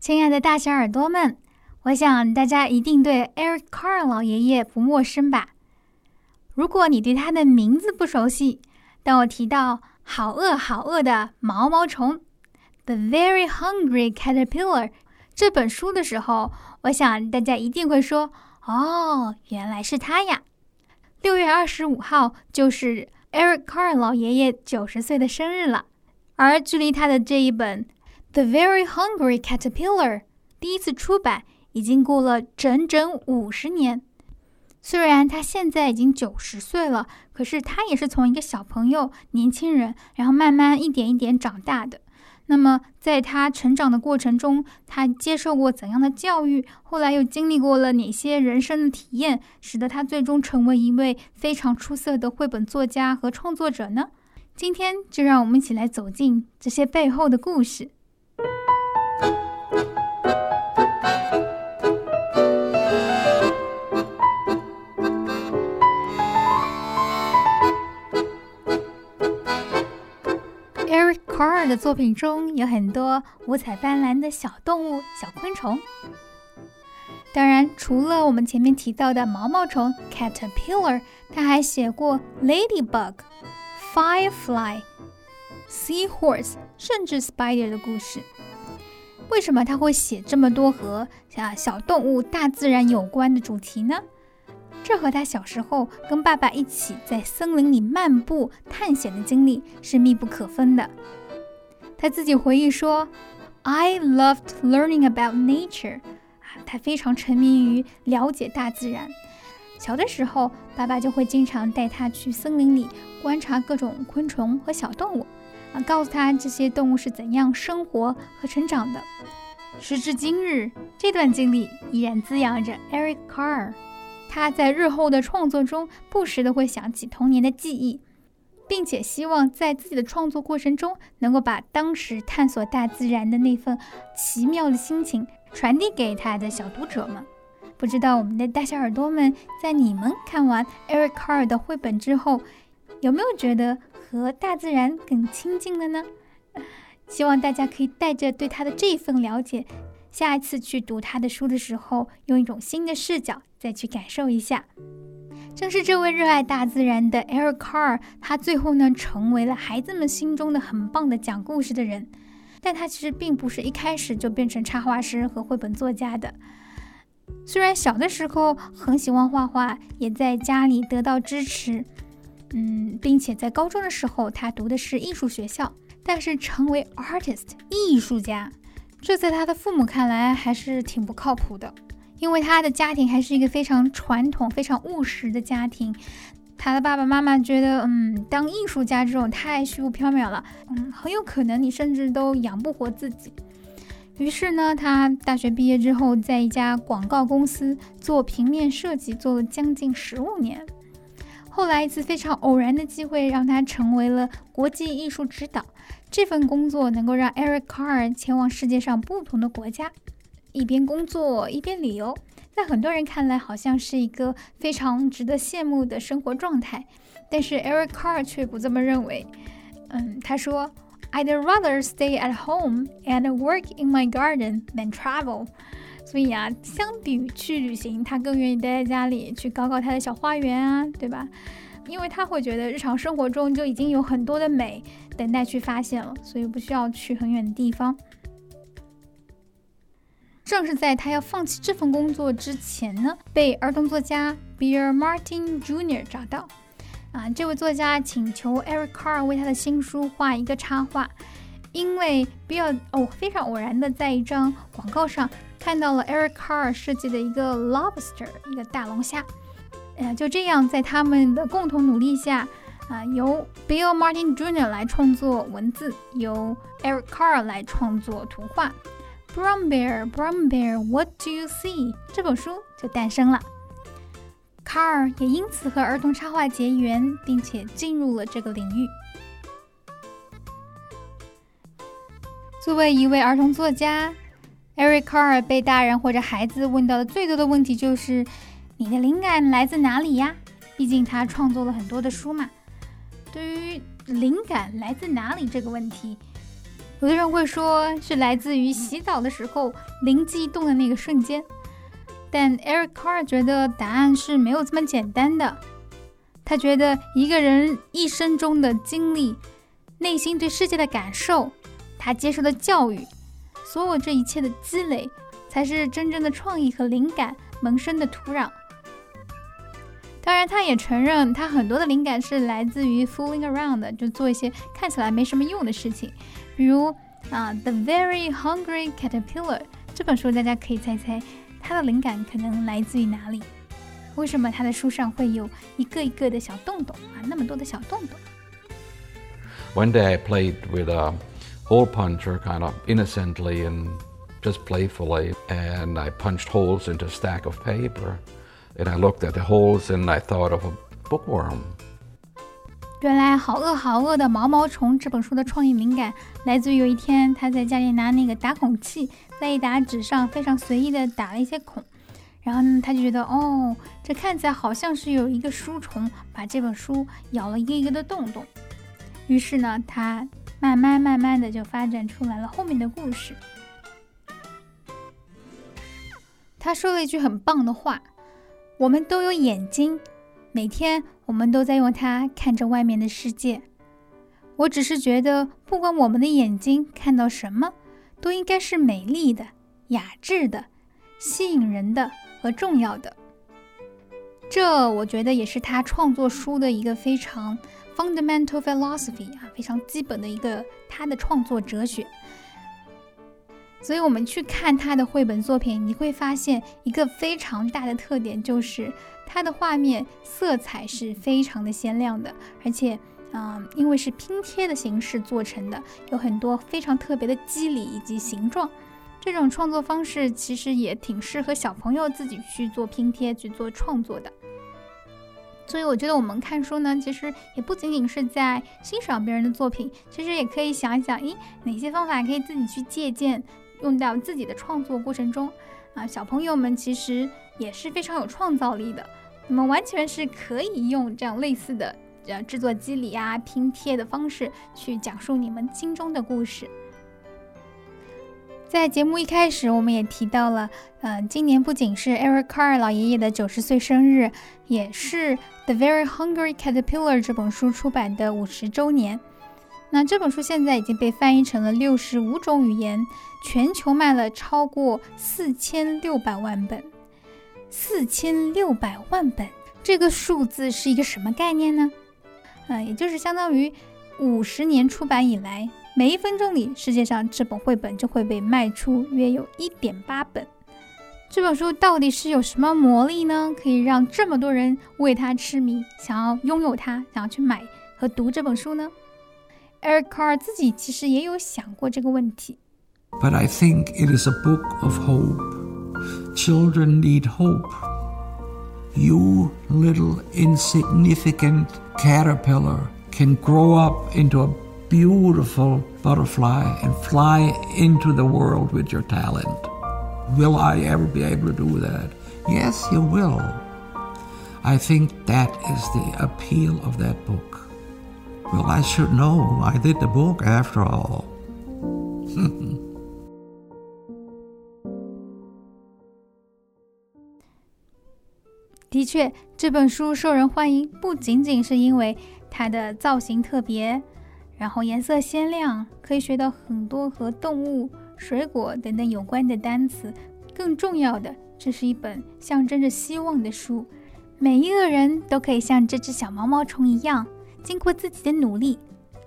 亲爱的大小耳朵们，我想大家一定对 Eric Carr 老爷爷不陌生吧？如果你对他的名字不熟悉，当我提到《好饿好饿的毛毛虫》（The Very Hungry Caterpillar） 这本书的时候，我想大家一定会说：“哦，原来是他呀！”六月二十五号就是 Eric Carr 老爷爷九十岁的生日了，而距离他的这一本《The Very Hungry Caterpillar》第一次出版已经过了整整五十年。虽然他现在已经九十岁了，可是他也是从一个小朋友、年轻人，然后慢慢一点一点长大的。那么，在他成长的过程中，他接受过怎样的教育？后来又经历过了哪些人生的体验，使得他最终成为一位非常出色的绘本作家和创作者呢？今天就让我们一起来走进这些背后的故事。Eric Carr 的作品中有很多五彩斑斓的小动物、小昆虫。当然，除了我们前面提到的毛毛虫 （caterpillar），他还写过 ladybug、firefly、seahorse，甚至 spider 的故事。为什么他会写这么多和啊小动物、大自然有关的主题呢？这和他小时候跟爸爸一起在森林里漫步探险的经历是密不可分的。他自己回忆说：“I loved learning about nature。”啊，他非常沉迷于了解大自然。小的时候，爸爸就会经常带他去森林里观察各种昆虫和小动物，啊，告诉他这些动物是怎样生活和成长的。时至今日，这段经历依然滋养着 Eric Carr。他在日后的创作中，不时的会想起童年的记忆。并且希望在自己的创作过程中，能够把当时探索大自然的那份奇妙的心情传递给他的小读者们。不知道我们的大小耳朵们，在你们看完 Eric Carr 的绘本之后，有没有觉得和大自然更亲近了呢？希望大家可以带着对他的这份了解，下一次去读他的书的时候，用一种新的视角再去感受一下。正是这位热爱大自然的 Eric Carr，他最后呢成为了孩子们心中的很棒的讲故事的人。但他其实并不是一开始就变成插画师和绘本作家的。虽然小的时候很喜欢画画，也在家里得到支持，嗯，并且在高中的时候他读的是艺术学校，但是成为 artist 艺术家，这在他的父母看来还是挺不靠谱的。因为他的家庭还是一个非常传统、非常务实的家庭，他的爸爸妈妈觉得，嗯，当艺术家这种太虚无缥缈了，嗯，很有可能你甚至都养不活自己。于是呢，他大学毕业之后，在一家广告公司做平面设计，做了将近十五年。后来一次非常偶然的机会，让他成为了国际艺术指导。这份工作能够让 Eric Carr 前往世界上不同的国家。一边工作一边旅游，在很多人看来好像是一个非常值得羡慕的生活状态，但是 Eric Carr 却不这么认为。嗯，他说：“I'd rather stay at home and work in my garden than travel。”所以啊，相比于去旅行，他更愿意待在家里去搞搞他的小花园啊，对吧？因为他会觉得日常生活中就已经有很多的美等待去发现了，所以不需要去很远的地方。正是在他要放弃这份工作之前呢，被儿童作家 Bill Martin Jr. 找到。啊，这位作家请求 Eric Carr 为他的新书画一个插画，因为 Bill 哦非常偶然的在一张广告上看到了 Eric Carr 设计的一个 lobster，一个大龙虾。就这样，在他们的共同努力下，啊，由 Bill Martin Jr. 来创作文字，由 Eric Carr 来创作图画。Brown Bear, Brown Bear, What do you see？这本书就诞生了。Carr 也因此和儿童插画结缘，并且进入了这个领域。作为一位儿童作家，Eric Carr 被大人或者孩子问到的最多的问题就是：“你的灵感来自哪里呀？”毕竟他创作了很多的书嘛。对于灵感来自哪里这个问题，有的人会说是来自于洗澡的时候灵机一动的那个瞬间，但 Eric Carr 觉得答案是没有这么简单的。他觉得一个人一生中的经历、内心对世界的感受、他接受的教育，所有这一切的积累，才是真正的创意和灵感萌生的土壤。当然，他也承认他很多的灵感是来自于 fooling around，就做一些看起来没什么用的事情。比如啊，《The Very Hungry Caterpillar》这本书，大家可以猜猜它的灵感可能来自于哪里？为什么他的书上会有一个一个的小洞洞啊？那么多的小洞洞。One day I played with a hole puncher, kind of innocently and just playfully, and I punched holes into a stack of paper. And I looked at the holes and I thought of a bookworm. 原来《好饿好饿的毛毛虫》这本书的创意灵感来自于有一天他在家里拿那个打孔器，在一沓纸上非常随意的打了一些孔，然后呢他就觉得哦，这看起来好像是有一个书虫把这本书咬了一个一个的洞洞，于是呢他慢慢慢慢的就发展出来了后面的故事。他说了一句很棒的话：“我们都有眼睛。”每天我们都在用它看着外面的世界。我只是觉得，不管我们的眼睛看到什么，都应该是美丽的、雅致的、吸引人的和重要的。这我觉得也是他创作书的一个非常 fundamental philosophy 啊，非常基本的一个他的创作哲学。所以，我们去看他的绘本作品，你会发现一个非常大的特点，就是他的画面色彩是非常的鲜亮的，而且，嗯，因为是拼贴的形式做成的，有很多非常特别的肌理以及形状。这种创作方式其实也挺适合小朋友自己去做拼贴、去做创作的。所以，我觉得我们看书呢，其实也不仅仅是在欣赏别人的作品，其实也可以想一想，诶，哪些方法可以自己去借鉴。用到自己的创作过程中，啊，小朋友们其实也是非常有创造力的。你们完全是可以用这样类似的呃制作机理啊、拼贴的方式去讲述你们心中的故事。在节目一开始，我们也提到了，嗯，今年不仅是 Eric Carr 老爷爷的九十岁生日，也是《The Very Hungry Caterpillar》这本书出版的五十周年。那这本书现在已经被翻译成了六十五种语言，全球卖了超过四千六百万本。四千六百万本这个数字是一个什么概念呢？啊，也就是相当于五十年出版以来，每一分钟里，世界上这本绘本就会被卖出约有一点八本。这本书到底是有什么魔力呢？可以让这么多人为它痴迷，想要拥有它，想要去买和读这本书呢 ？Eric Carr 自己其实也有想过这个问题。But I think it is a book of hope. Children need hope. You little insignificant caterpillar can grow up into a beautiful butterfly and fly into the world with your talent. Will I ever be able to do that? Yes, you will. I think that is the appeal of that book. Well, I should know. I did the book after all. 的确，这本书受人欢迎，不仅仅是因为它的造型特别，然后颜色鲜亮，可以学到很多和动物、水果等等有关的单词。更重要的，这是一本象征着希望的书。每一个人都可以像这只小毛毛虫一样。经过自己的努力，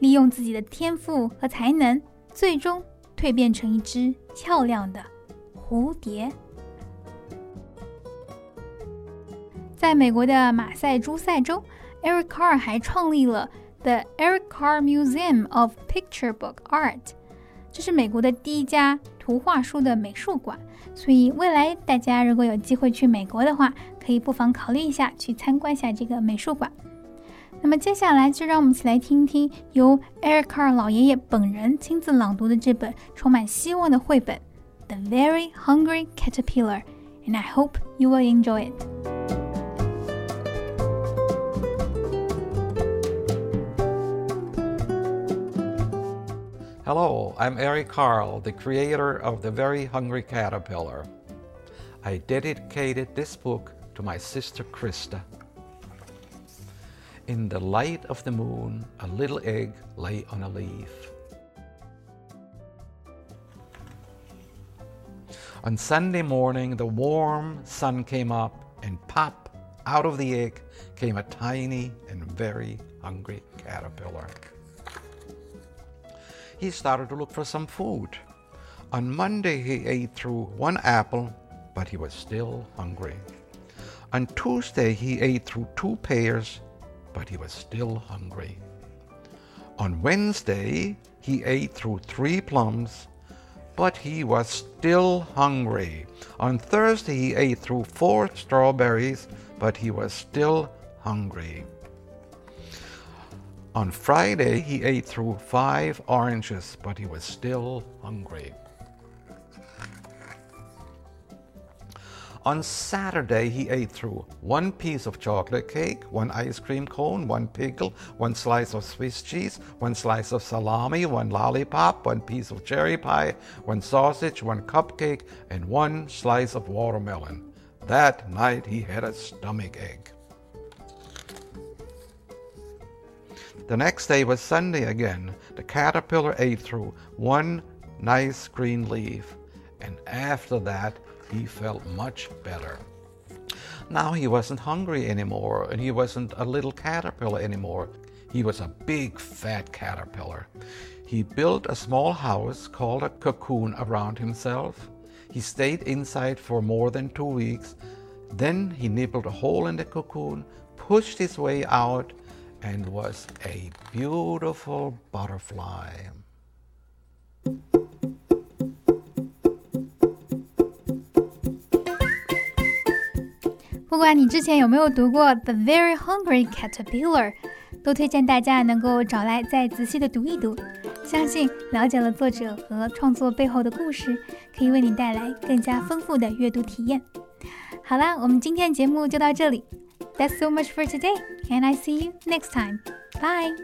利用自己的天赋和才能，最终蜕变成一只漂亮的蝴蝶。在美国的马赛诸塞州，Eric Carr 还创立了 The Eric Carr Museum of Picture Book Art，这是美国的第一家图画书的美术馆。所以，未来大家如果有机会去美国的话，可以不妨考虑一下去参观一下这个美术馆。那么接下来就让我们一起来听听由 Eric Carr 老爷爷本人亲自朗读的这本充满希望的绘本《The Very Hungry Caterpillar》，and I hope you will enjoy it. Hello, I'm Eric Carle, the creator of The Very Hungry Caterpillar. I dedicated this book to my sister Krista. in the light of the moon, a little egg lay on a leaf. On Sunday morning, the warm sun came up, and pop, out of the egg came a tiny and very hungry caterpillar. He started to look for some food. On Monday, he ate through one apple, but he was still hungry. On Tuesday, he ate through two pears, but he was still hungry. On Wednesday, he ate through three plums, but he was still hungry. On Thursday, he ate through four strawberries, but he was still hungry. On Friday, he ate through five oranges, but he was still hungry. On Saturday, he ate through one piece of chocolate cake, one ice cream cone, one pickle, one slice of Swiss cheese, one slice of salami, one lollipop, one piece of cherry pie, one sausage, one cupcake, and one slice of watermelon. That night, he had a stomach ache. The next day was Sunday again. The caterpillar ate through one nice green leaf, and after that, he felt much better. Now he wasn't hungry anymore, and he wasn't a little caterpillar anymore. He was a big fat caterpillar. He built a small house called a cocoon around himself. He stayed inside for more than two weeks. Then he nibbled a hole in the cocoon, pushed his way out, and was a beautiful butterfly. 不管你之前有没有读过《The Very Hungry Caterpillar》，都推荐大家能够找来再仔细的读一读。相信了解了作者和创作背后的故事，可以为你带来更加丰富的阅读体验。好啦，我们今天节目就到这里。That's so much for today, and I see you next time. Bye.